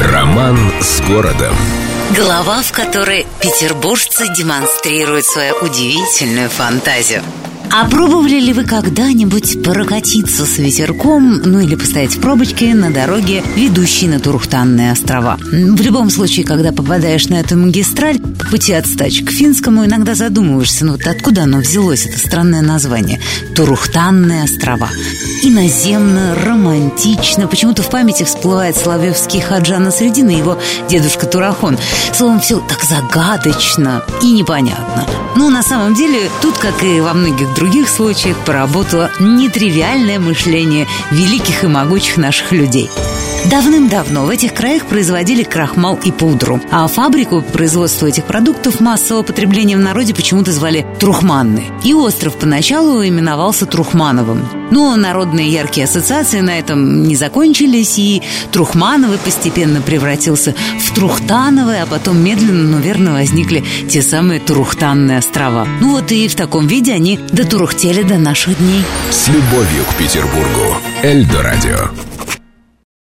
Роман с городом. Глава, в которой петербуржцы демонстрируют свою удивительную фантазию. А пробовали ли вы когда-нибудь прокатиться с ветерком, ну или постоять в пробочке на дороге, ведущей на Турухтанные острова? В любом случае, когда попадаешь на эту магистраль, по пути от Стач к Финскому иногда задумываешься, ну вот откуда оно взялось, это странное название. Турухтанные острова. Иноземно, романтично. Почему-то в памяти всплывает Соловьевский Хаджана Средина и его дедушка Турахон. Словом, все так загадочно и непонятно. Ну, на самом деле, тут, как и во многих других случаях, поработало нетривиальное мышление великих и могучих наших людей – Давным-давно в этих краях производили крахмал и пудру, а фабрику по производству этих продуктов массового потребления в народе почему-то звали Трухманны. И остров поначалу именовался Трухмановым. Но народные яркие ассоциации на этом не закончились, и Трухмановый постепенно превратился в Трухтановый, а потом медленно, но верно возникли те самые Турухтанные острова. Ну вот и в таком виде они дотурухтели до наших дней. С любовью к Петербургу. Эльдо радио.